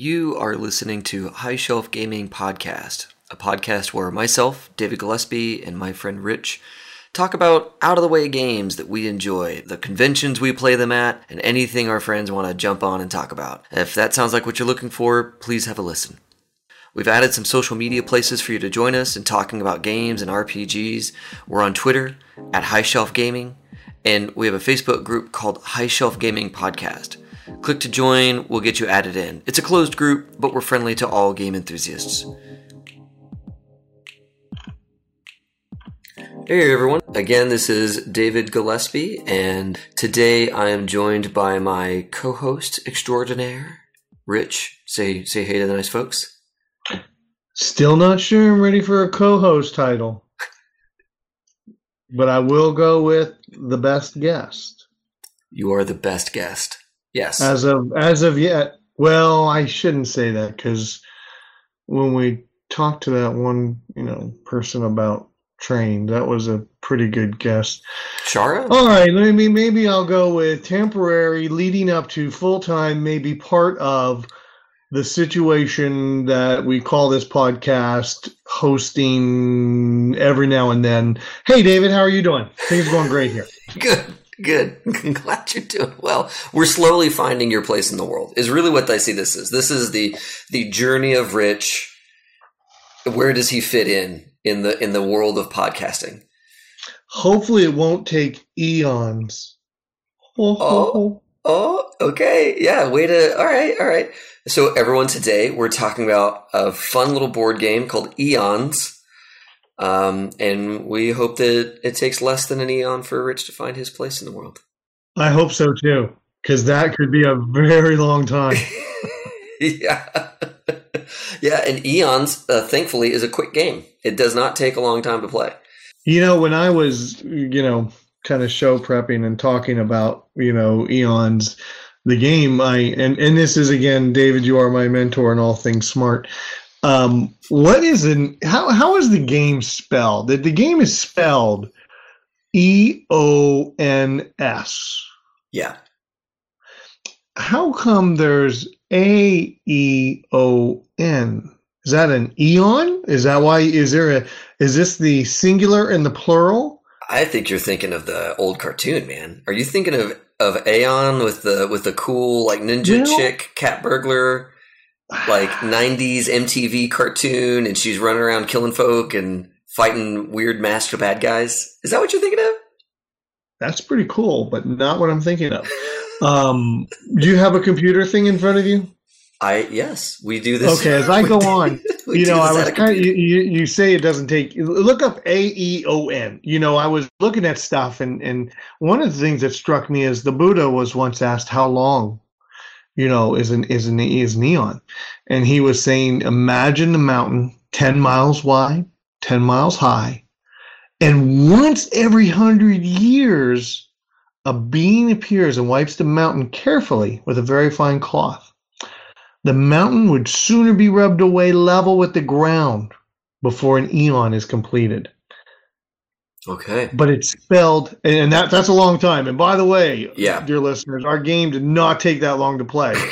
You are listening to High Shelf Gaming Podcast, a podcast where myself, David Gillespie, and my friend Rich talk about out of the way games that we enjoy, the conventions we play them at, and anything our friends want to jump on and talk about. If that sounds like what you're looking for, please have a listen. We've added some social media places for you to join us in talking about games and RPGs. We're on Twitter at High Shelf Gaming, and we have a Facebook group called High Shelf Gaming Podcast. Click to join, we'll get you added in. It's a closed group, but we're friendly to all game enthusiasts. Hey everyone, again, this is David Gillespie, and today I am joined by my co host extraordinaire, Rich. Say, say hey to the nice folks. Still not sure I'm ready for a co-host title, but I will go with the best guest You are the best guest. Yes. as of as of yet. Well, I shouldn't say that because when we talked to that one, you know, person about train, that was a pretty good guess. Shara? All right, maybe maybe I'll go with temporary, leading up to full time, maybe part of the situation that we call this podcast hosting every now and then. Hey, David, how are you doing? Things are going great here. Good, good. Glad you're doing well. We're slowly finding your place in the world. Is really what I see this is. This is the the journey of Rich. Where does he fit in in the in the world of podcasting? Hopefully, it won't take eons. Oh, Oh. Oh, okay. Yeah, way to. All right, all right. So, everyone, today we're talking about a fun little board game called Eons. Um, and we hope that it takes less than an eon for Rich to find his place in the world. I hope so too, because that could be a very long time. yeah. yeah, and Eons, uh, thankfully, is a quick game. It does not take a long time to play. You know, when I was, you know, kind of show prepping and talking about, you know, eons, the game, I and and this is again, David, you are my mentor in all things smart. Um, what is an how how is the game spelled? The, the game is spelled E O N S. Yeah. How come there's A E O N? Is that an eon? Is that why? Is there a? Is this the singular and the plural? I think you're thinking of the old cartoon, man. Are you thinking of of Aeon with the with the cool like ninja chick cat burglar like 90s MTV cartoon and she's running around killing folk and fighting weird masked bad guys? Is that what you're thinking of? That's pretty cool, but not what I'm thinking of. Um, do you have a computer thing in front of you? I yes, we do this. Okay, as I go on, you know, I was kind of, you, you, you say it doesn't take, look up A E O N. You know, I was looking at stuff, and, and one of the things that struck me is the Buddha was once asked how long, you know, is an, is an, is neon. And he was saying, imagine the mountain 10 miles wide, 10 miles high. And once every hundred years, a being appears and wipes the mountain carefully with a very fine cloth. The mountain would sooner be rubbed away level with the ground before an eon is completed. Okay. But it's spelled, and that that's a long time. And by the way, Yeah. dear listeners, our game did not take that long to play.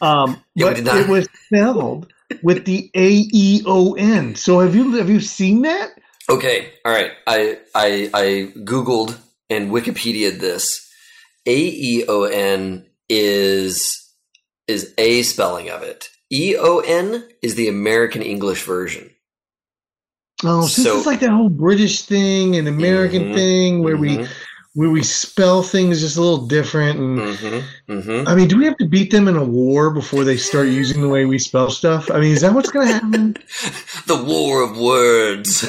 Um, Yeah, but did not. it was spelled with the A E O N. So have you have you seen that? Okay, all right. I I I googled and Wikipedia'd this. A E O N is is a spelling of it. E O N is the American English version. Oh, so, So- this is like that whole British thing and American Mhm, thing where we where we spell things just a little different. And Mm-hmm. Mm-hmm. I mean, do we have to beat them in a war before they start using the way we spell stuff? I mean, is that what's going to happen? The war of words.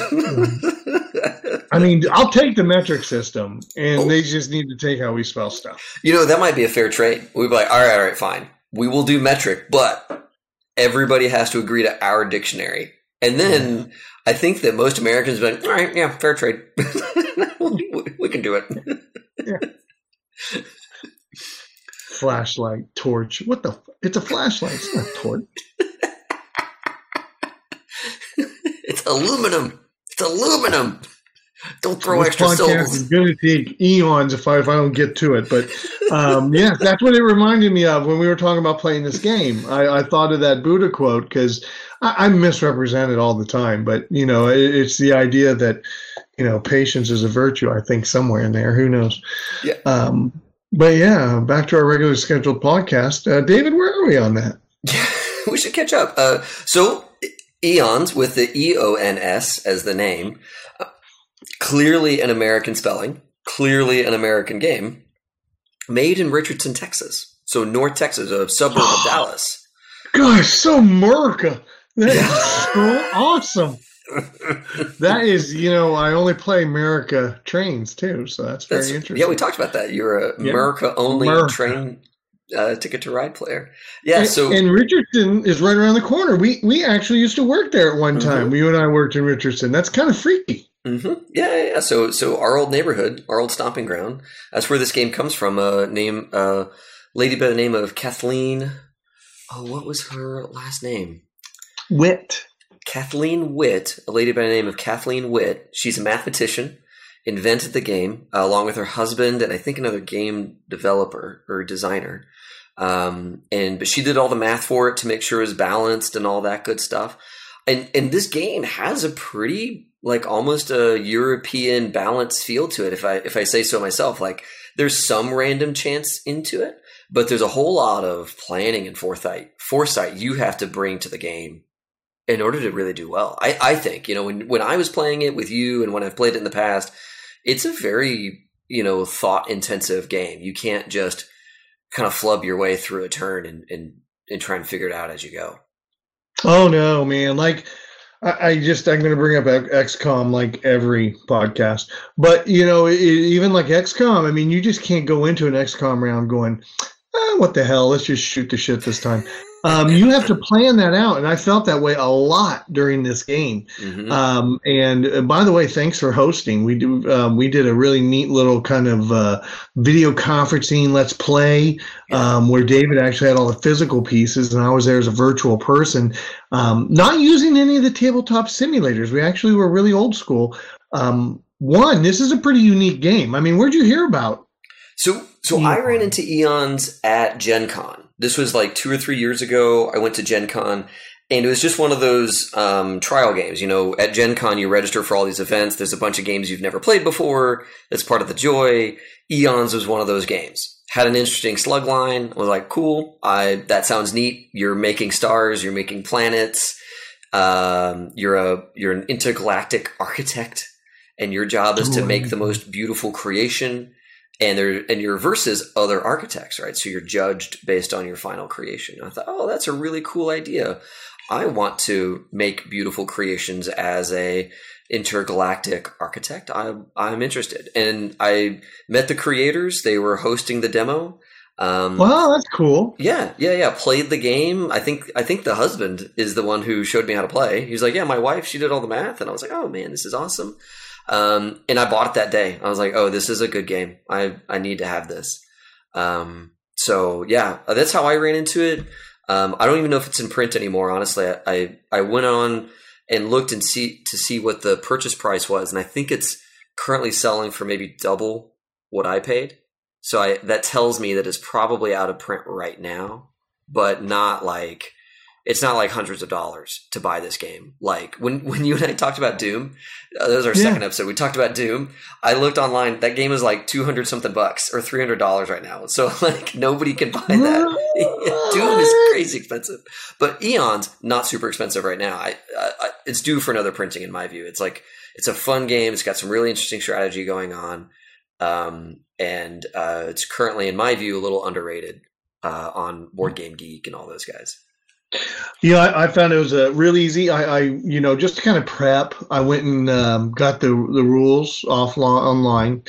I mean, I'll take the metric system, and Oh. they just need to take how we spell stuff. you know that might be a fair trade. We'd be like, all right, all right, fine. We will do metric, but everybody has to agree to our dictionary. And then I think that most Americans like, all right, yeah, fair trade. we, can do it. Flashlight, torch. What the? f- It's a flashlight. It's not a torch. It's aluminum. It's aluminum. Don't throw this extra podcast is going to take eons if I if I don't get to it. But um, yeah, that's what it reminded me of when we were talking about playing this game. I, I thought of that Buddha quote because I, I'm misrepresented all the time. But you know, it, it's the idea that you know patience is a virtue. I think somewhere in there. Who knows? Yeah. Um, but yeah, back to our regular scheduled podcast. Uh, David, where are we on that? we should catch up. Uh, so, Eons with the E O N S as the name, uh, clearly an American spelling, clearly an American game, made in Richardson, Texas. So, North Texas, a suburb of Dallas. Gosh, so America. That is Yeah. so awesome. That is, you know, I only play America trains too, so that's very That's- interesting. yeah, we talked about that. You're a Yeah. America only America. train uh, ticket to ride player. Yeah, and, so and Richardson is right around the corner. We we actually used to work there at one Mm-hmm. time. You and I worked in Richardson. That's kind of freaky. hmm Yeah, yeah, yeah. So, so our old neighborhood, our old stomping ground. That's where this game comes from. A name, uh, lady by the name of Kathleen. Oh, what was her last name? Wit. Kathleen Witt, a lady by the name of Kathleen Witt. She's a mathematician. Invented the game uh, along with her husband and I think another game developer or designer. Um, and but she did all the math for it to make sure it was balanced and all that good stuff. And and this game has a pretty like almost a European balance feel to it. If I if I say so myself, like there's some random chance into it, but there's a whole lot of planning and foresight foresight you have to bring to the game in order to really do well. I, I think, you know, when, when I was playing it with you and when I've played it in the past, it's a very, you know, thought intensive game. You can't just kind of flub your way through a turn and, and, and try and figure it out as you go. Oh no, man! Like I, I just I'm going to bring up XCOM like every podcast, but you know, it, even like XCOM, I mean, you just can't go into an XCOM round going, ah, "What the hell? Let's just shoot the shit this time." Um, you have to plan that out, and I felt that way a lot during this game. Mhm. Um, and uh, by the way, thanks for hosting. We do um, we did a really neat little kind of uh, video conferencing let's play um, where David actually had all the physical pieces, and I was there as a virtual person, um, not using any of the tabletop simulators. We actually were really old school. Um, one, this is a pretty unique game. I mean, where'd you hear about? So, so Yeah. I ran into Eons at Gen Con. This was like two or three years ago. I went to Gen Con and it was just one of those um, trial games. You know, at Gen Con, you register for all these events. There's a bunch of games you've never played before. That's part of the joy. Eons was one of those games. Had an interesting slug line. I was like, cool. I, that sounds neat. You're making stars. You're making planets. Um, you're a, you're an intergalactic architect and your job is to make the most beautiful creation and there and you're versus other architects, right? So you're judged based on your final creation. And I thought, oh, that's a really cool idea. I want to make beautiful creations as a intergalactic architect. I'm I'm interested, and I met the creators. They were hosting the demo. Um, Wow, that's cool. yeah, yeah, yeah. Played the game. I think I think the husband is the one who showed me how to play. He was like, "Yeah, my wife, she did all the math," and I was like, "Oh man, this is awesome." Um, and I bought it that day. I was like, "Oh, this is a good game. I I need to have this." Um, so yeah, that's how I ran into it. Um, I don't even know if it's in print anymore. Honestly, I, I I went on and looked and see to see what the purchase price was, and I think it's currently selling for maybe double what I paid. So I that tells me that it's probably out of print right now, but not like it's not like hundreds of dollars to buy this game. Like when when you and I talked about Doom, uh, that was our Yeah. second episode. We talked about Doom. I looked online. That game is like two hundred something bucks or three hundred dollars right now. So like nobody can buy that. Doom is crazy expensive, but Eon's not super expensive right now. I, I, I it's due for another printing in my view. It's like it's a fun game. It's got some really interesting strategy going on, um, and uh, it's currently, in my view, a little underrated uh, on Board Game Geek and all those guys. Yeah, I, I found it was uh, real easy. I, I, you know, just to kind of prep, I went and um, got the the rules offline online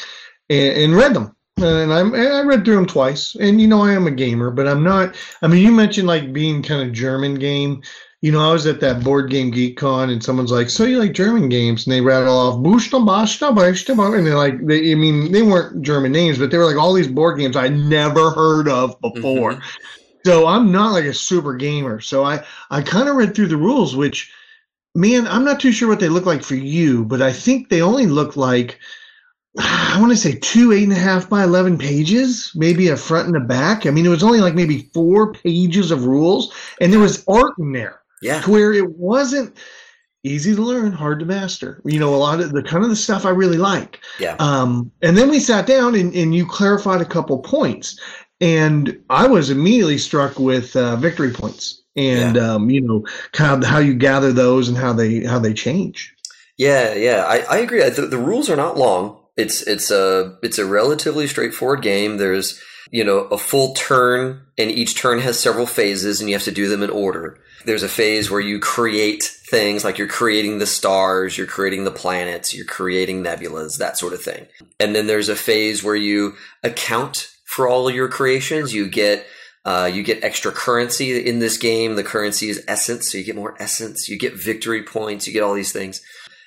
and, and read them. And I'm, I read through them twice. And you know, I am a gamer, but I'm not. I mean, you mentioned like being kind of German game. You know, I was at that board game geek con, and someone's like, "So you like German games?" And they rattle off "Bushta Basta Basta," and they're like, they, I mean, they weren't German names, but they were like all these board games I never heard of before. Mhm. So I'm not like a super gamer. So I I kind of read through the rules, which man, I'm not too sure what they look like for you, but I think they only look like I want to say two eight and a half by eleven pages, maybe a front and a back. I mean, it was only like maybe four pages of rules, and there was art in there. Yeah. To where it wasn't easy to learn, hard to master. You know, a lot of the kind of the stuff I really like. Yeah. Um, and then we sat down and, and you clarified a couple points. And I was immediately struck with uh, victory points and Yeah. um, you know, kind of how you gather those and how they how they change. Yeah, yeah, I, I agree. The, the rules are not long. It's it's a it's a relatively straightforward game. There's you know a full turn, and each turn has several phases, and you have to do them in order. There's a phase where you create things like you're creating the stars, you're creating the planets, you're creating nebulas, that sort of thing. And then there's a phase where you account for all your creations. You get uh, you get extra currency in this game. The currency is essence, so you get more essence. You get victory points. You get all these things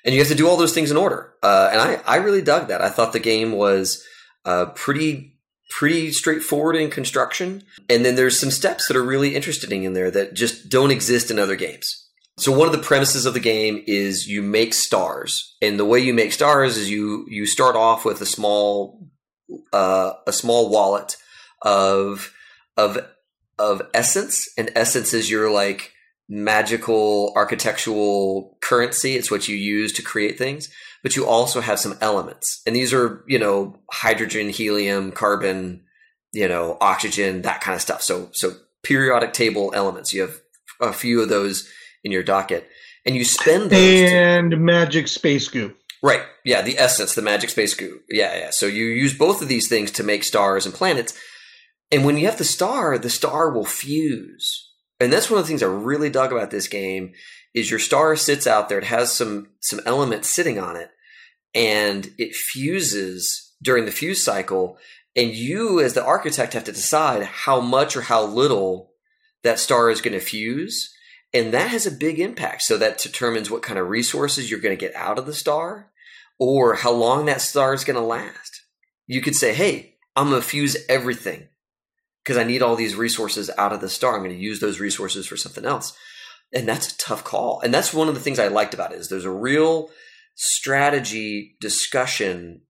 and you have to do all those things in order. Uh, and I, I really dug that. I thought the game was uh, pretty pretty straightforward in construction. And then there's some steps that are really interesting in there that just don't exist in other games. So one of the premises of the game is you make stars, and the way you make stars is you you start off with a small uh, a small wallet of of of essence, and essence is your like magical architectural currency. It's what you use to create things, but you also have some elements. And these are, you know, hydrogen, helium, carbon, you know, oxygen, that kind of stuff. So, so periodic table elements. You have a few of those in your docket and you spend those. to- And magic space goo. Right. Yeah. The essence, the magic space goo. Yeah. Yeah. So you use both of these things to make stars and planets. And when you have the star, the star will fuse. And that's one of the things I really dug about this game is your star sits out there. It has some, some elements sitting on it and it fuses during the fuse cycle. And you as the architect have to decide how much or how little that star is going to fuse. And that has a big impact. So that determines what kind of resources you're going to get out of the star or how long that star is going to last. You could say, hey, I'm going to fuse everything because I need all these resources out of the star. I'm going to use those resources for something else. And that's a tough call. And that's one of the things I liked about it is there's a real strategy discussion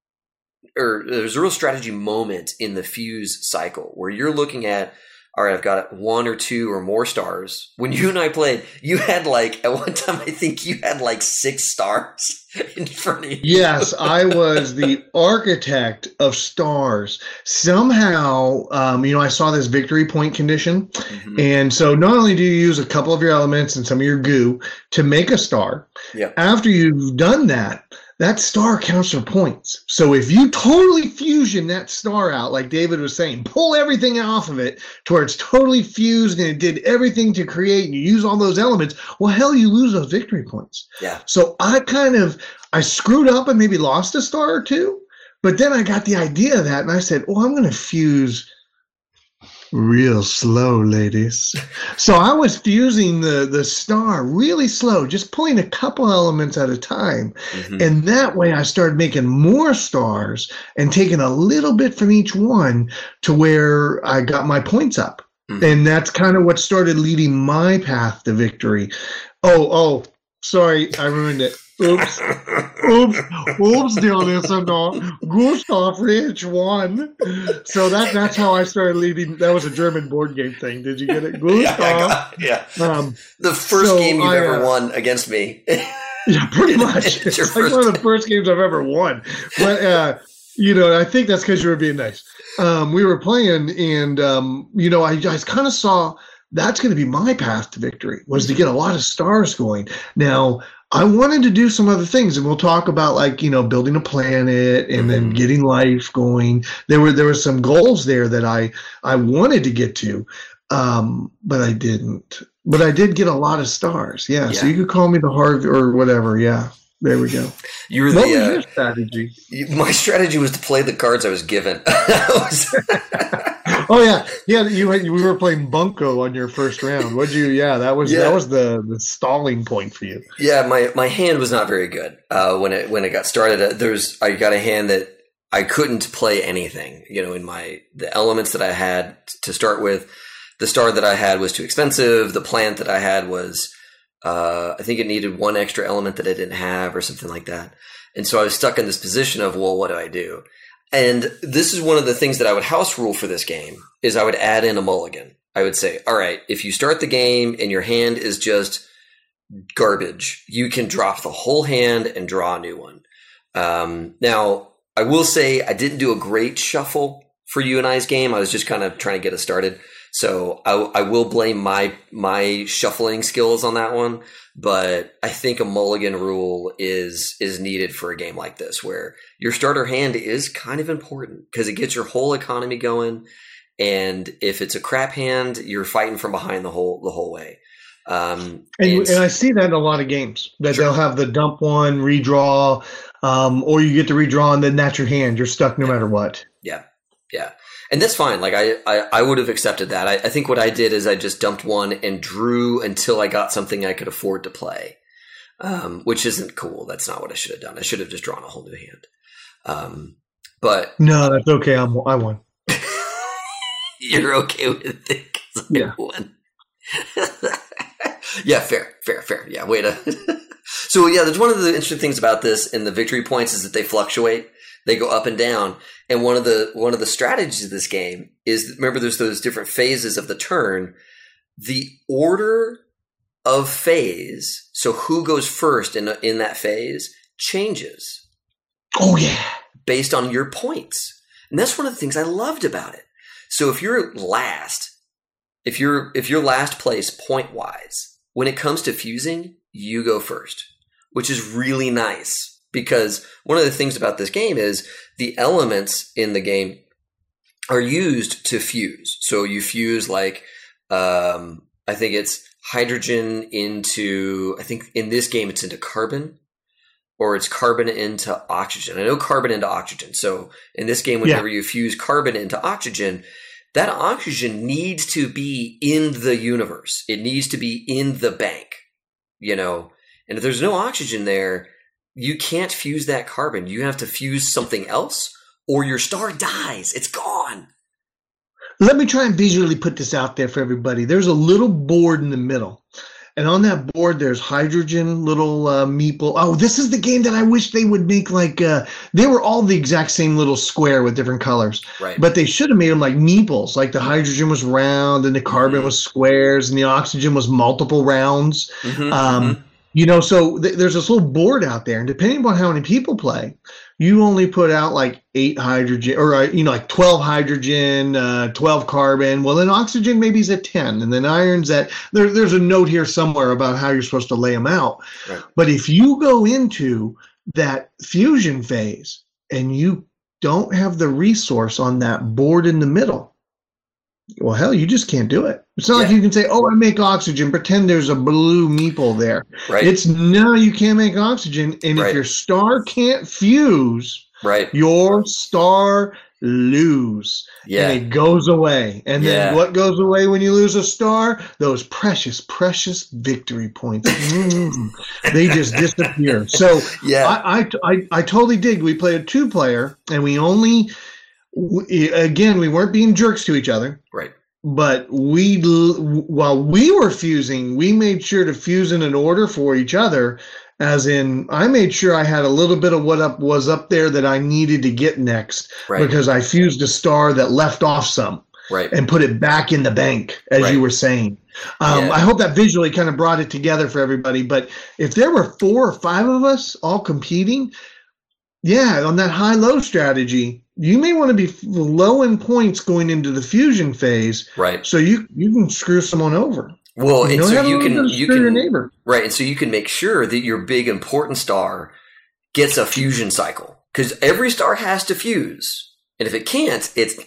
or there's a real strategy moment in the fuse cycle where you're looking at all right, I've got one or two or more stars. When you and I played, you had like, at one time, I think you had like six stars in front of you. Yes, I was the architect of stars. Somehow, um, you know, I saw this victory point condition. Mhm. And so not only do you use a couple of your elements and some of your goo to make a star, Yep. after you've done that, that star counts for points. So if you totally fusion that star out, like David was saying, pull everything off of it to where it's totally fused and it did everything to create and you use all those elements, well, hell, you lose those victory points. Yeah. So I kind of I screwed up and maybe lost a star or two, but then I got the idea of that and I said, "Oh, I'm going to fuse real slow, ladies." so I was fusing the the star really slow, just pulling a couple elements at a time, Mhm. and that way I started making more stars and taking a little bit from each one to where I got my points up. Mhm. And that's kind of what started leading my path to victory. Oh, oh, sorry, I ruined it. Oops. Oops, oops, dear listener. Gustav Rich won. So that that's how I started leading. That was a German board game thing. Did you get it? yeah, Gustav. got- yeah. Um, The first So game you've I, ever uh, won against me. yeah, pretty much. It's It's like one of the first games I've ever won. But uh, you know, I think that's because you were being nice. Um, we were playing, and um, you know, I, I kind of saw that's going to be my path to victory was to get a lot of stars going. Now, I wanted to do some other things, and we'll talk about like you know building a planet and then Mhm. getting life going. There were there were some goals there that I I wanted to get to, um, but I didn't. But I did get a lot of stars. Yeah, so you could call me the hard or whatever. Yeah, there we go. you were What was the. your Uh, strategy? my strategy was to play the cards I was given. Was- Oh yeah, yeah. You had, we were playing bunco on your first round. What'd you? Yeah, that was Yeah. that was the the stalling point for you. Yeah, my my hand was not very good uh, when it when it got started. Uh, There's I got a hand that I couldn't play anything. You know, in my the elements that I had to start with, the star that I had was too expensive. The plant that I had was Uh, I think it needed one extra element that I didn't have or something like that. And so I was stuck in this position of, well, what do I do? And this is one of the things that I would house rule for this game is I would add in a mulligan. I would say, all right, if you start the game and your hand is just garbage, you can drop the whole hand and draw a new one. Um, now, I will say I didn't do a great shuffle for you and I's game. I was just kind of trying to get us started. So I, I will blame my my shuffling skills on that one, but I think a mulligan rule is is needed for a game like this, where your starter hand is kind of important because it gets your whole economy going, and if it's a crap hand, you're fighting from behind the whole the whole way. Um, and, and, I see that in a lot of games that sure. they'll have the dump one, redraw, um, or you get to redraw and then that's your hand. You're stuck no matter what. Yeah, yeah, and that's fine. Like I, I, I would have accepted that. I, I, think what I did is I just dumped one and drew until I got something I could afford to play, um, which isn't cool. That's not what I should have done. I should have just drawn a whole new hand. Um, but no, that's okay. I'm, I won. You're okay with it. yeah. won. yeah, fair, fair, fair. Yeah, way to. so yeah, there's one of the interesting things about this and the victory points is that they fluctuate. They go up and down. And one of the one of the strategies of this game is remember there's those different phases of the turn. The order of phase, so who goes first in in that phase, changes. Oh yeah, based on your points. And that's one of the things I loved about it. So if you're last, if you're if you're last place point wise, when it comes to fusing, you go first, which is really nice because one of the things about this game is the elements in the game are used to fuse. So you fuse like um, I think it's hydrogen into I think in this game it's into carbon or it's carbon into oxygen. I know carbon into oxygen. So in this game, whenever yeah. you fuse carbon into oxygen, that oxygen needs to be in the universe. It needs to be in the bank, you know. And if there's no oxygen there, you can't fuse that carbon. You have to fuse something else or your star dies. It's gone. Let me try and visually put this out there for everybody. There's a little board in the middle. And on that board, there's hydrogen, little uh, meeple. Oh, this is the game that I wish they would make like uh, they were all the exact same little square with different colors. Right. But they should have made them like meeples. Like the hydrogen was round and the carbon mm-hmm. was squares and the oxygen was multiple rounds. Mm-hmm, um, mm-hmm. You know, so th- there's this little board out there, and depending upon how many people play, you only put out like eight hydrogen or uh, you know like 12 hydrogen uh, 12 carbon well then oxygen maybe is at 10 and then iron's at there, there's a note here somewhere about how you're supposed to lay them out right. but if you go into that fusion phase and you don't have the resource on that board in the middle well hell you just can't do it. It's not yeah. like you can say oh i make oxygen. Pretend there's a blue meeple there. Right. It's no you can't make oxygen. And right. if your star can't fuse right. your star lose. Yeah. and it goes away. And yeah. then what goes away when you lose a star? Those precious precious victory points. Mm, they just disappear. So yeah. I, I i i totally dig. We played a two player and we only we, again, we weren't being jerks to each other. Right. But we, while we were fusing, we made sure to fuse in an order for each other. As in, I made sure I had a little bit of what up was up there that I needed to get next right. because I fused a star that left off some right. and put it back in the bank, as right. you were saying. Um, yeah. I hope that visually kind of brought it together for everybody. But if there were four or five of us all competing, yeah, on that high low strategy, you may want to be low in points going into the fusion phase, right? So you you can screw someone over. Well, you and so you can you can your neighbor, right? And so you can make sure that your big important star gets a fusion cycle because every star has to fuse, and if it can't, it's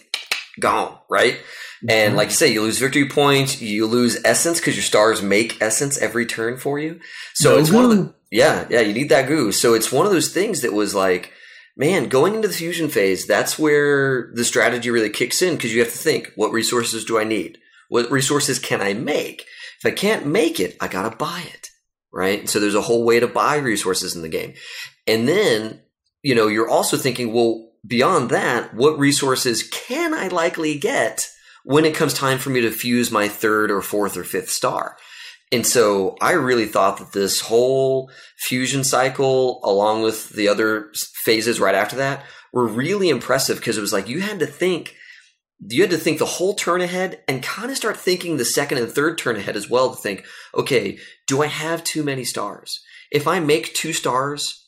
gone, right? And like you mm-hmm. say, you lose victory points, you lose essence because your stars make essence every turn for you. So no it's one of the yeah, yeah, you need that goo. So it's one of those things that was like man, going into the fusion phase, that's where the strategy really kicks in because you have to think, what resources do I need? What resources can I make? If I can't make it, I gotta buy it, right? So there's a whole way to buy resources in the game. And then, you know, you're also thinking, well, beyond that, what resources can I likely get when it comes time for me to fuse my third or fourth or fifth star? And so I really thought that this whole fusion cycle, along with the other phases right after that, were really impressive because it was like you had to think, you had to think the whole turn ahead and kind of start thinking the second and third turn ahead as well to think, okay, do I have too many stars? If I make two stars,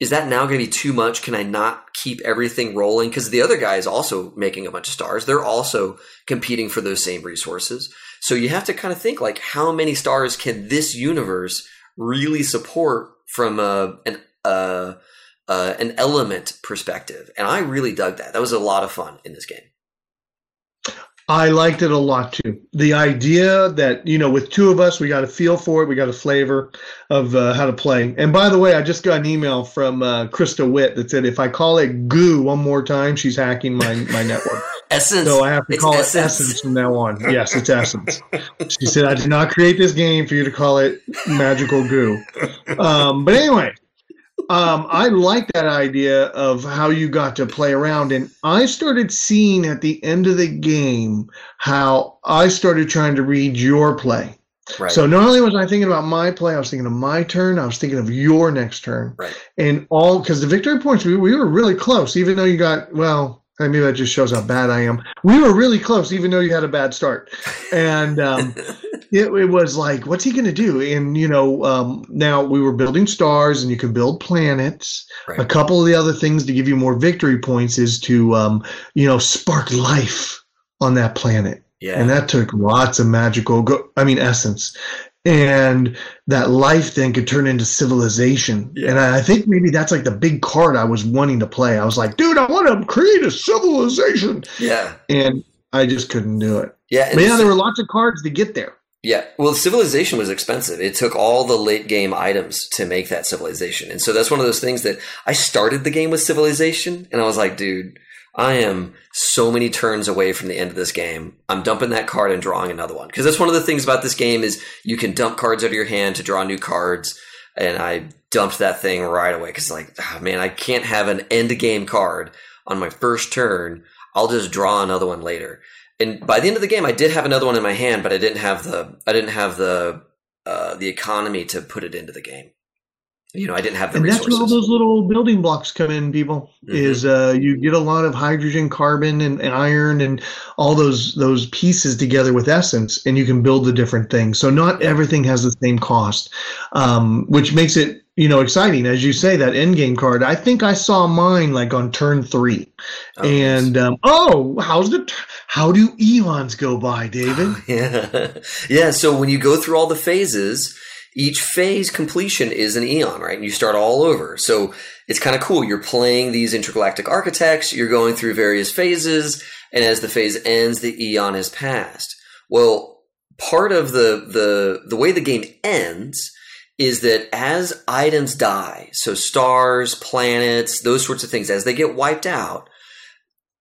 is that now going to be too much? Can I not keep everything rolling? Because the other guy is also making a bunch of stars. They're also competing for those same resources. So you have to kind of think like, how many stars can this universe really support from a, an, an element perspective? And I really dug that. That was a lot of fun in this game. I liked it a lot too. The idea that, you know, with two of us, we got a feel for it, we got a flavor of uh, how to play. And by the way, I just got an email from uh, Krista Witt that said if I call it goo one more time, she's hacking my, my network. Essence. So I have to It's call essence. it Essence from now on. Yes, it's Essence. She said, I did not create this game for you to call it magical goo. Um, but anyway, um, I like that idea of how you got to play around. And I started seeing at the end of the game how I started trying to read your play. Right. So not only was I thinking about my play, I was thinking of my turn. I was thinking of your next turn, Right. and all because the victory points we, we were really close. Even though you got well, I mean that just shows how bad I am. We were really close, even though you had a bad start, and um, it, it was like, what's he going to do? And you know, um, now we were building stars, and you can build planets. Right. A couple of the other things to give you more victory points is to um, you know spark life on that planet yeah. and that took lots of magical go- i mean essence and that life then could turn into civilization Yeah. and I, think maybe that's like the big card i was wanting to play i was like dude i want to create a civilization yeah. and i just couldn't do it Yeah. but yeah there were lots of cards to get there Yeah, well, civilization was expensive. It took all the late game items to make that civilization. And so that's one of those things that I started the game with civilization and I was like, dude, I am so many turns away from the end of this game. I'm dumping that card and drawing another one. Because that's one of the things about this game is you can dump cards out of your hand to draw new cards. And I dumped that thing right away because like, ah, man, I can't have an end game card on my first turn. I'll just draw another one later and by the end of the game, I did have another one in my hand, but I didn't have the I didn't have the uh, the economy to put it into the game. You know, I didn't have the and that's where all those little building blocks come in people Mhm. is uh, you get a lot of hydrogen carbon and, and iron and all those those pieces together with essence and you can build the different things. So not everything has the same cost um, which makes it you know exciting. As you say that end game card i think i saw mine like on turn three. Oh, and um, oh how's the how do eons go by david? Yeah, yeah. So when you go through all the phases, each phase completion is an eon, right? And you start all over. So it's kind of cool. You're playing these intergalactic architects. You're going through various phases, and as the phase ends, the eon has passed. Well, part of the the the way the game ends is that as items die, so stars, planets, those sorts of things, as they get wiped out,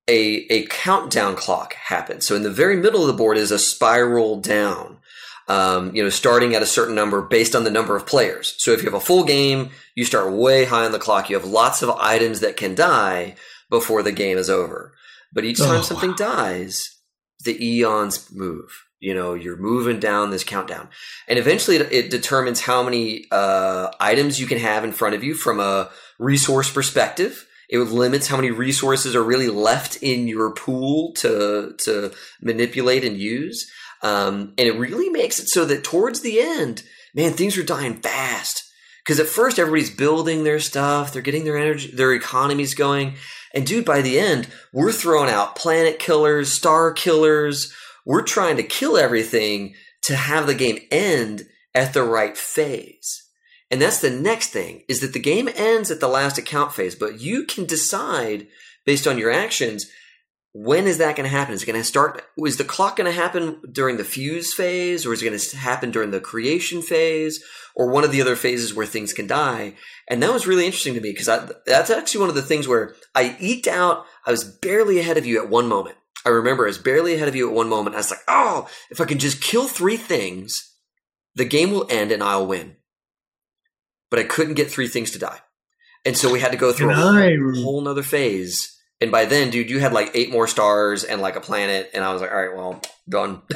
a, a countdown clock happens. So in the very middle of the board is a spiral down, um, you know, starting at a certain number based on the number of players. So if you have a full game, you start way high on the clock. You have lots of items that can die before the game is over. But each time Oh, something dies, the eons move. You know, you're moving down this countdown. And eventually it, it determines how many uh, items you can have in front of you from a resource perspective. It limits how many resources are really left in your pool to to manipulate and use. Um, and it really makes it so that towards the end, man, things are dying fast. Because at first everybody's building their stuff, they're getting their energy, their economies going. And dude, by the end, we're throwing out planet killers, star killers. We're trying to kill everything to have the game end at the right phase. And that's the next thing is that the game ends at the last account phase, but you can decide based on your actions when is that going to happen? Is it going to start? Is the clock going to happen during the fuse phase, or is it going to happen during the creation phase, or one of the other phases where things can die? And that was really interesting to me because that's actually one of the things where I eked out. I was barely ahead of you at one moment. I remember I was barely ahead of you at one moment. I was like, "Oh, if I can just kill three things, the game will end and I'll win." But I couldn't get three things to die, and so we had to go through And a whole, I- whole nother phase And by then, dude, you had like eight more stars and like a planet, and I was like, all right, well, done.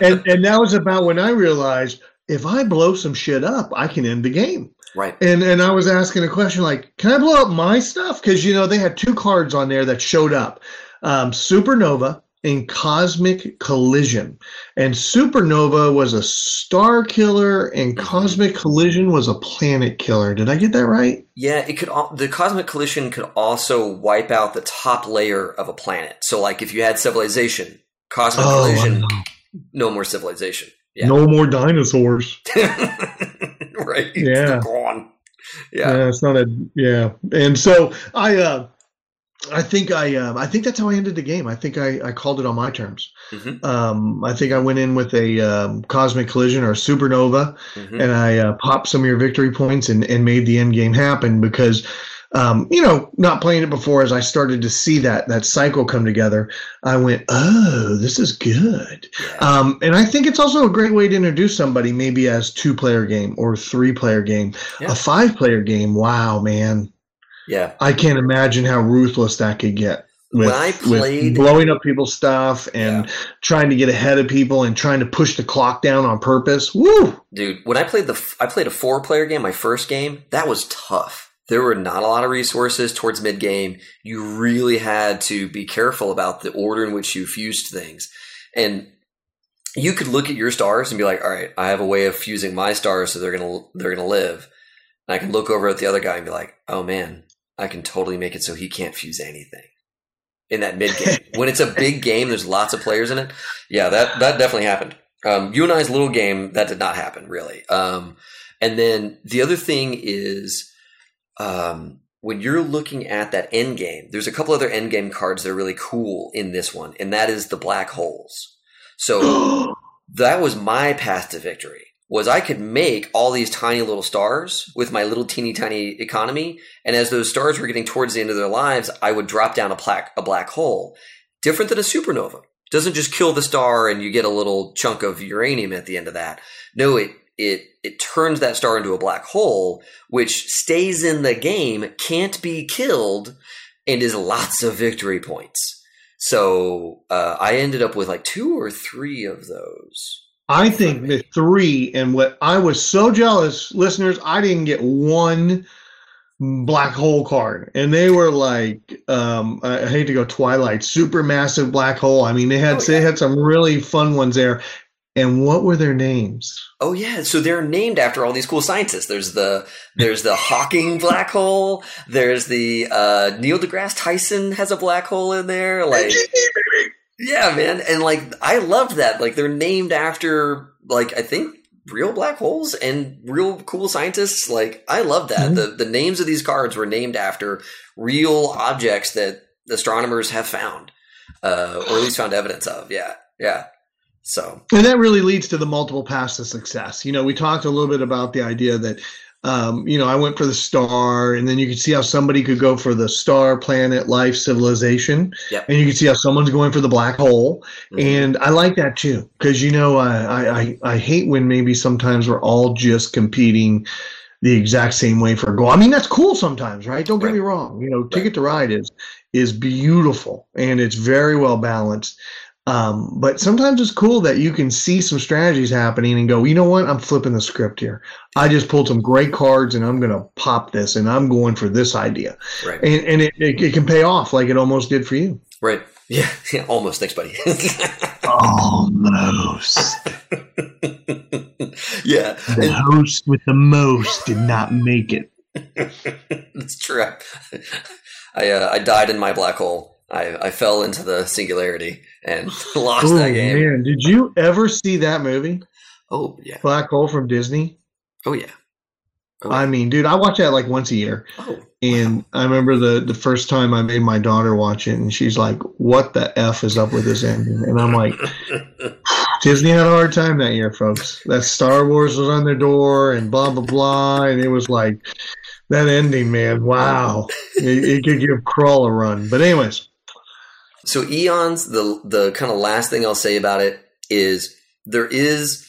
and and that was about when I realized if I blow some shit up, I can end the game. right. And and I was asking a question like, can I blow up my stuff? Because you know they had two cards on there that showed up, um, Supernova and Cosmic Collision. And Supernova was a star killer, and Cosmic Collision was a planet killer. Did I get that right? Yeah, it could. The cosmic collision could also wipe out the top layer of a planet. So, like, if you had civilization, cosmic Oh, collision, no more civilization. Yeah. No more dinosaurs. right. Yeah. Gone. Yeah. Yeah, it's not a yeah. And so I uh I think I um I think that's how I ended the game. I think I I called it on my terms. Mhm. Um I think I went in with a um, cosmic collision or a supernova Mhm. and I uh, popped some of your victory points and and made the end game happen because um, you know, not playing it before, as I started to see that that cycle come together, I went, "Oh, this is good." Yeah. Um, and I think it's also a great way to introduce somebody, maybe as two player game or three player game, Yeah. a five player game. Wow, man, yeah. I can't imagine how ruthless that could get. With, When I with played- blowing up people's stuff and trying to get ahead of people and trying to push the clock down on purpose. Woo! Dude, when I played the, I played a four player game, my first game, that was tough. There were not a lot of resources towards mid game. You really had to be careful about the order in which you fused things. And you could look at your stars and be like, all right, I have a way of fusing my stars so they're going to, they're going to live. And I can look over at the other guy and be like, oh man, I can totally make it so he can't fuse anything in that mid game. when it's a big game, there's lots of players in it. Yeah, that, that definitely happened. Um, you and I's little game, that did not happen really. Um, and then the other thing is, um, when you're looking at that end game, there's a couple other end game cards that are really cool in this one, and that is the black holes. So that was my path to victory. Was I could make all these tiny little stars with my little teeny tiny economy, and as those stars were getting towards the end of their lives, I would drop down a black a black hole, different than a supernova. Doesn't just kill the star and you get a little chunk of uranium at the end of that. No, it it it turns that star into a black hole, which stays in the game, can't be killed, and is lots of victory points. So uh, I ended up with like two or three of those. I think the three, and what I was so jealous, listeners, I didn't get one black hole card, and they were like, um, I hate to go Twilight, super massive black hole. I mean, they had Oh, they had some really fun ones there. And what were their names? Oh yeah, so they're named after all these cool scientists. There's the there's the Hawking black hole. There's the uh, Neil deGrasse Tyson has a black hole in there. Like yeah, man, and like I loved that. Like they're named after like I think real black holes and real cool scientists. Like I love that. Mhm. The the names of these cards were named after real objects that astronomers have found, uh, or at least found evidence of. Yeah, yeah. So And that really leads to the multiple paths to success. You know, we talked a little bit about the idea that, um, you know, I went for the star, and then you could see how somebody could go for the star, planet, life, civilization, Yep. and you could see how someone's going for the black hole. mhm. And I like that too, because you know, I, I I I hate when maybe sometimes we're all just competing the exact same way for a goal. I mean, that's cool sometimes, right? Don't get me wrong. You know, Ticket to Ride is is beautiful and it's very well balanced. Um, but sometimes it's cool that you can see some strategies happening and go, you know what? I'm flipping the script here. I just pulled some great cards and I'm going to pop this and I'm going for this idea. right. And, and it, it, it can pay off like it almost did for you. Right. Yeah. yeah almost. Thanks, buddy. Almost. yeah. The host with the most did not make it. That's true. I uh, I died in my black hole. I, I fell into the singularity and lost Oh that game. man, did you ever see that movie, Oh yeah. Black Hole from Disney? Oh yeah. Oh, I mean, dude, I watch that like once a year. oh And I remember the the first time I made my daughter watch it, and she's like, "What the f is up with this ending?" And I'm like, Disney had a hard time that year, folks. That Star Wars was on their door, and blah blah blah, and it was like that ending, man. Wow, it, it could give Crawl a run. But anyways, So eons, the the kind of last thing I'll say about it is there is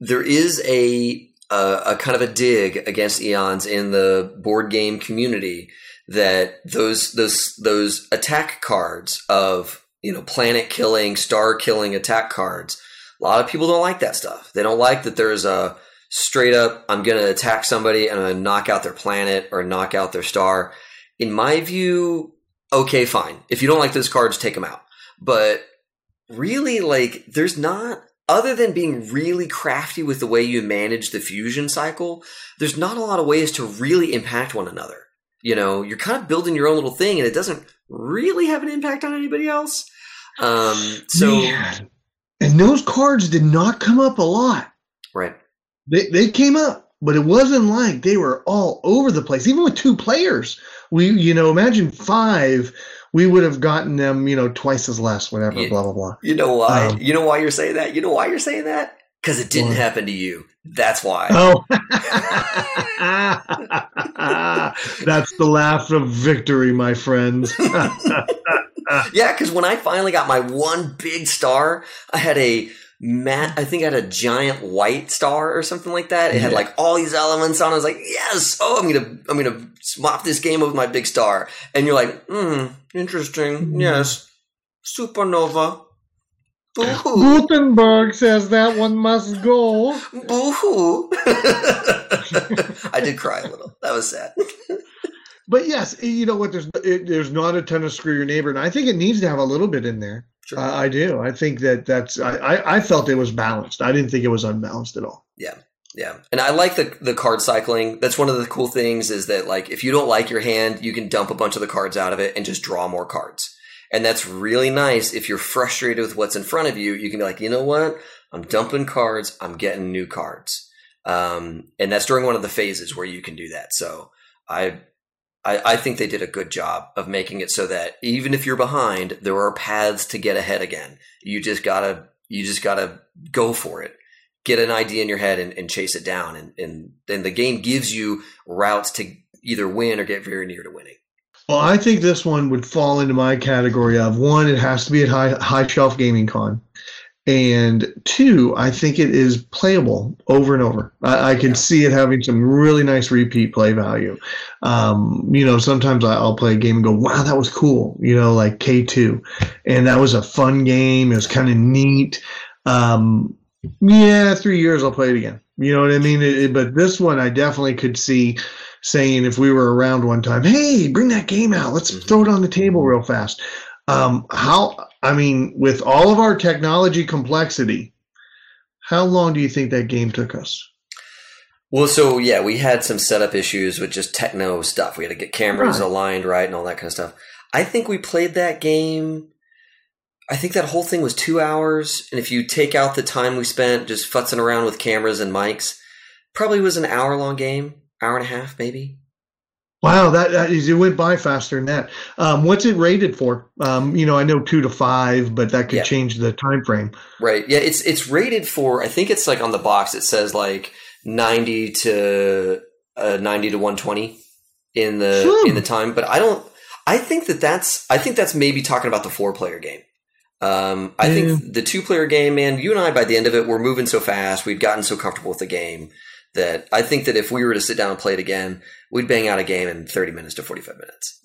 there is a a, a kind of a dig against eons in the board game community that those those those attack cards of you know planet killing, star killing attack cards. A lot of people don't like that stuff. They don't like that there's a straight up I'm going to attack somebody and I'm going to knock out their planet or knock out their star. In my view, okay, fine. If you don't like those cards, take them out. But really, like, there's not, other than being really crafty with the way you manage the fusion cycle, there's not a lot of ways to really impact one another. You know, you're kind of building your own little thing and it doesn't really have an impact on anybody else. Um, so, Man. and those cards did not come up a lot. right. They they came up, but it wasn't like they were all over the place. Even with two players, we you know imagine five, we would have gotten them you know twice as less, whatever, Yeah. blah blah blah. You know why? Um, you know why you're saying that? You know why you're saying that? Because it didn't Why? happen to you. That's why. Oh, that's the laugh of victory, my friends. Yeah, because when I finally got my one big star, I had a mat. I think I had a giant white star or something like that. It had like all these elements on. it. I was like, yes. Oh, I'm gonna I'm gonna swap this game with my big star. And you're like, hmm, interesting. Mhm. Yes, supernova. Boo hoo. Gutenberg says that one must go. Boo hoo. I did cry a little. That was sad. But yes, you know what? There's it, there's not a ton of screw your neighbor, and I think it needs to have a little bit in there. Sure. I, I do. I think that that's. I, I I felt it was balanced. I didn't think it was unbalanced at all. Yeah, yeah, and I like the the card cycling. That's one of the cool things is that like if you don't like your hand, you can dump a bunch of the cards out of it and just draw more cards. And that's really nice. If you're frustrated with what's in front of you, you can be like, you know what? I'm dumping cards. I'm getting new cards. Um, and that's during one of the phases where you can do that. So I, I, I think they did a good job of making it so that even if you're behind, there are paths to get ahead again. You just gotta, you just gotta go for it get an idea in your head and, and chase it down. And, and then the game gives you routes to either win or get very near to winning. Well, I think this one would fall into my category of one. It has to be at high high shelf gaming con, and two, I think it is playable over and over. I, I can Yeah. see it having some really nice repeat play value. Um, you know, sometimes I- I'll play a game and go, "Wow, that was cool." You know, like K two, and that was a fun game. It was kind of neat. Um, yeah, three years I'll play it again. You know what I mean? It, it- but this one, I definitely could see saying if we were around one time, hey, bring that game out. Let's Mhm. throw it on the table real fast. Um, how? I mean, with all of our technology complexity, how long do you think that game took us? Well, so yeah, we had some setup issues with just techno stuff. We had to get cameras Right. aligned right and all that kind of stuff. I think we played that game. I think that whole thing was two hours. And if you take out the time we spent just futzing around with cameras and mics, probably was an hour long game, hour and a half, maybe. Wow, that, that is, it went by faster than that. Um, what's it rated for? Um, you know, I know two to five, but that could Yeah. change the time frame. Right. Yeah, it's it's rated for I think it's like on the box it says like 90 to uh, 90 to 120 in the Hmm. in the time, but I don't I think that that's I think that's maybe talking about the four player game. Um, I Yeah. think the two player game, man, you and I by the end of it we're moving so fast, we've gotten so comfortable with the game that I think that if we were to sit down and play it again, we'd bang out a game in 30 minutes to 45 minutes.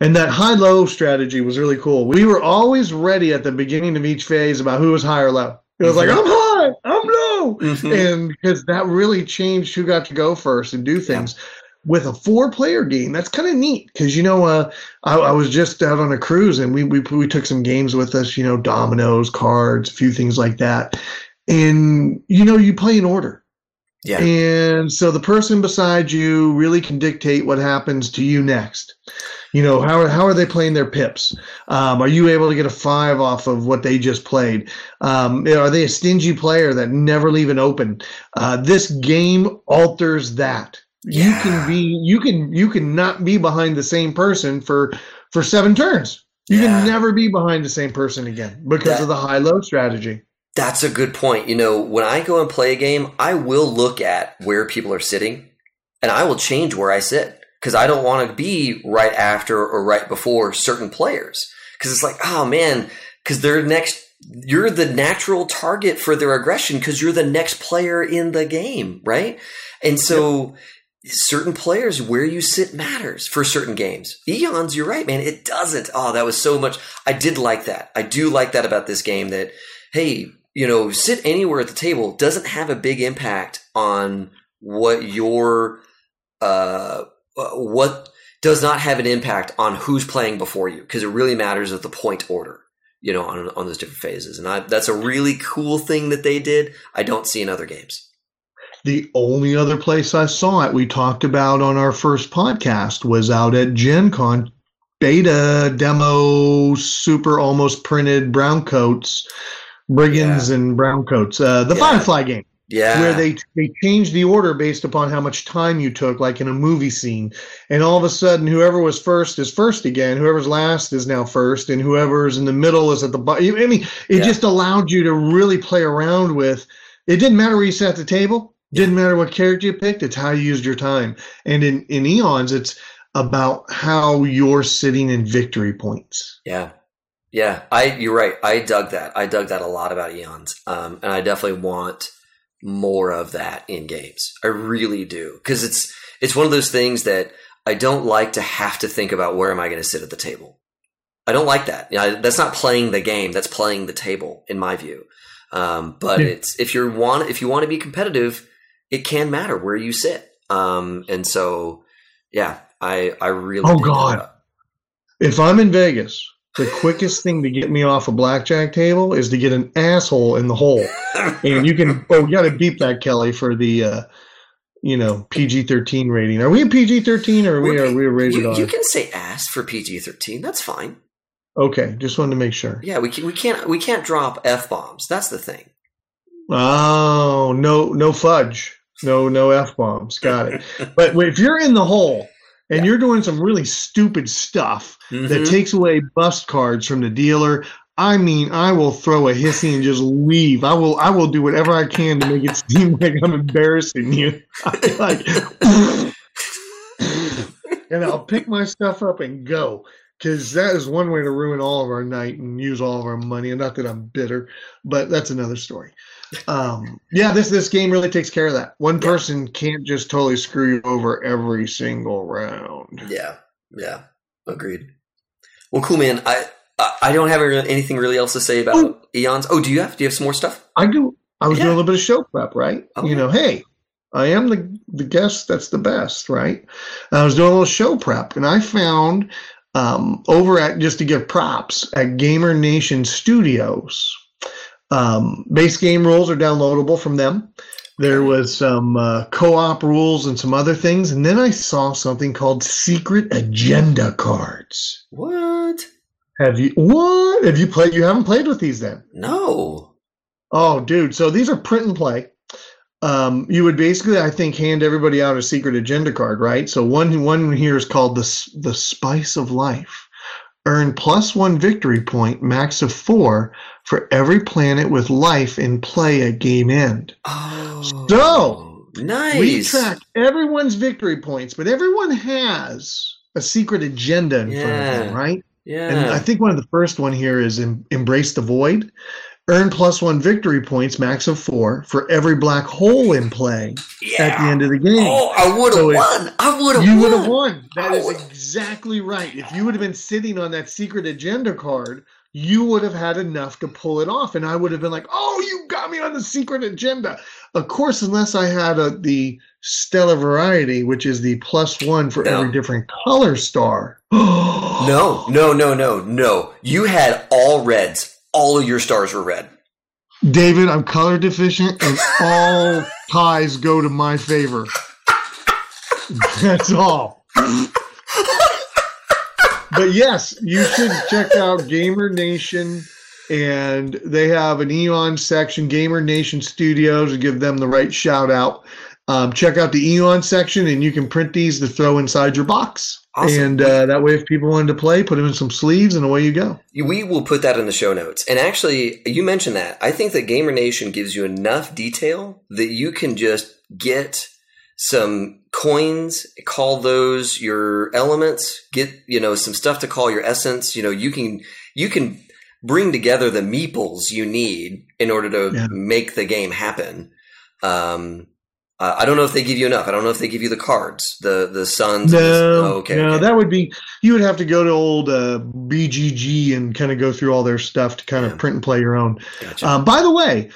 And that high low strategy was really cool. We were always ready at the beginning of each phase about who was high or low. It was like, Mhm. I'm high, I'm low. Mhm. and because that really changed who got to go first and do things with a four player game that's kind of neat because you know uh, I, I was just out on a cruise and we, we we took some games with us you know dominoes cards a few things like that and you know you play in order Yeah. and so the person beside you really can dictate what happens to you next. You know, how, how are they playing their pips? Um, are you able to get a five off of what they just played? Um, are they a stingy player that never leave an open? Uh, this game alters that. You can be, you can, you can not be behind the same person for, for seven turns. You Yeah. can never be behind the same person again because That- of the high low strategy. That's a good point. You know, when I go and play a game, I will look at where people are sitting and I will change where I sit because I don't want to be right after or right before certain players because it's like, oh man, because they're next you're the natural target for their aggression because you're the next player in the game, right? And so certain players where you sit matters for certain games. Eons, you're right, man. It doesn't. Oh, that was so much. I did like that. I do like that about this game that, hey, you know, sit anywhere at the table doesn't have a big impact on what your, uh, what does not have an impact on who's playing before you because it really matters at the point order you know, on, on those different phases. And I, that's a really cool thing that they did. I don't see in other games. The only other place I saw it, we talked about on our first podcast, was out at Gen Con beta demo, super almost printed brown coats, brigands yeah. and brown coats. Uh, the yeah. Firefly game. Yeah. Where they they change the order based upon how much time you took, like in a movie scene. And all of a sudden, whoever was first is first again. Whoever's last is now first, and whoever's in the middle is at the bottom. I mean, it yeah. just allowed you to really play around with. It didn't matter where you sat at the table. Didn't matter what character you picked. It's how you used your time. And in in Eons, it's about how you're sitting in victory points. Yeah. Yeah, I you're right. I dug that. I dug that a lot about Eons, um, and I definitely want more of that in games. I really do because it's it's one of those things that I don't like to have to think about where am I going to sit at the table. I don't like that. You know, that's not playing the game. That's playing the table, in my view. Um, but yeah. it's if you want if you want to be competitive, it can matter where you sit. Um, and so, yeah, I I really. Oh God! If I'm in Vegas the quickest thing to get me off a blackjack table is to get an asshole in the hole. and you can oh you gotta beep that Kelly for the uh you know, PG thirteen rating. Are we a PG thirteen or are we are we rated you? You can say ass for PG thirteen. That's fine. Okay, just wanted to make sure. Yeah, we can, we can't we can't drop f bombs. That's the thing. Oh no no fudge no no f bombs. Got it. but if you're in the hole and yeah. you're doing some really stupid stuff mm-hmm. that takes away bust cards from the dealer. I mean, I will throw a hissy and just leave. I will. I will do whatever I can to make it seem like I'm embarrassing you. like, and I'll pick my stuff up and go because that is one way to ruin all of our night and use all of our money. And not that I'm bitter, but that's another story um, yeah, this this game really takes care of that. One person can't just totally screw you over every single round. Yeah, yeah, agreed. Well, cool, man. I I don't have anything really else to say about oh. Eons. Oh, do you have? Do you have some more stuff? I do. I was yeah. doing a little bit of show prep, right? Oh. You know, hey, I am the the guest that's the best, right? I was doing a little show prep, and I found um, over at just to give props at Gamer Nation Studios um, base game rules are downloadable from them. There was some uh, co-op rules and some other things, and then I saw something called secret agenda cards. What? Have you what? Have you played? You haven't played with these then? No. Oh, dude! So these are print and play. Um, you would basically, I think, hand everybody out a secret agenda card, right? So one one here is called the the Spice of Life. Earn plus one victory point, max of four, for every planet with life in play at game end. Oh, so nice. We track everyone's victory points, but everyone has a secret agenda in yeah. front of them, right? Yeah. And I think one of the first one here is em- embrace the void. Earn plus one victory points, max of four, for every black hole in play yeah. at the end of the game. Oh, I would have so won. I would have You would have won. That is exactly right. If you would have been sitting on that secret agenda card, you would have had enough to pull it off. And I would have been like, oh, you got me on the secret agenda. Of course, unless I had a, the stellar variety, which is the plus one for no. every different color star. no, no, no, no, no. You had all reds all of your stars were red. David, I'm color deficient, and all ties go to my favor. That's all. but yes, you should check out Gamer Nation, and they have an Eon section, Gamer Nation Studios, to give them the right shout out. Um, check out the Eon section, and you can print these to throw inside your box. Awesome. And uh, that way, if people wanted to play, put them in some sleeves, and away you go. We will put that in the show notes. And actually, you mentioned that. I think that Gamer Nation gives you enough detail that you can just get some coins, call those your elements, get you know some stuff to call your essence. You know, you can you can bring together the meeples you need in order to Yeah. make the game happen. Um, uh, I don't know if they give you enough. I don't know if they give you the cards, the the suns. the- No, oh, okay, no, okay. that would be you would have to go to old uh, BGG and kind of go through all their stuff to kind Yeah. of print and play your own. Gotcha. Uh, by the way,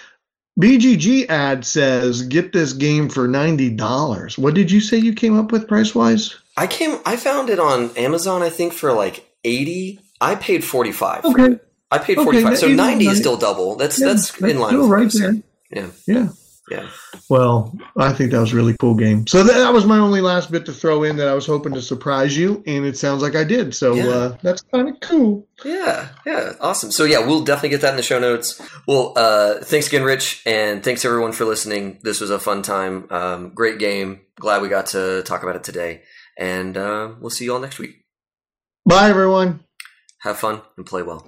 BGG ad says get this game for ninety dollars. What did you say you came up with price wise? I came. I found it on Amazon. I think for like eighty. I paid forty five. Okay, I paid forty five. that So ninety is still double. That's Yeah, that's in line still right there. Yeah. Yeah. Yeah. Well, I think that was a really cool game. So that, was my only last bit to throw in that I was hoping to surprise you, and it sounds like I did. So Yeah. uh, that's kind of cool. Yeah, yeah, awesome. So yeah, we'll definitely get that in the show notes. Well, uh, thanks again, Rich, and thanks everyone for listening. This was a fun time. Um, great game. Glad we got to talk about it today, and uh, we'll see you all next week. Bye, everyone. Have fun and play well.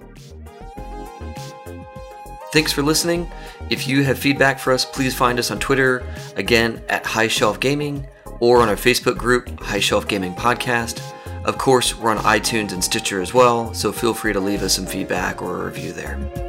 Thanks for listening. If you have feedback for us, please find us on Twitter, again at High Shelf Gaming, or on our Facebook group, High Shelf Gaming Podcast. Of course, we're on iTunes and Stitcher as well, so feel free to leave us some feedback or a review there.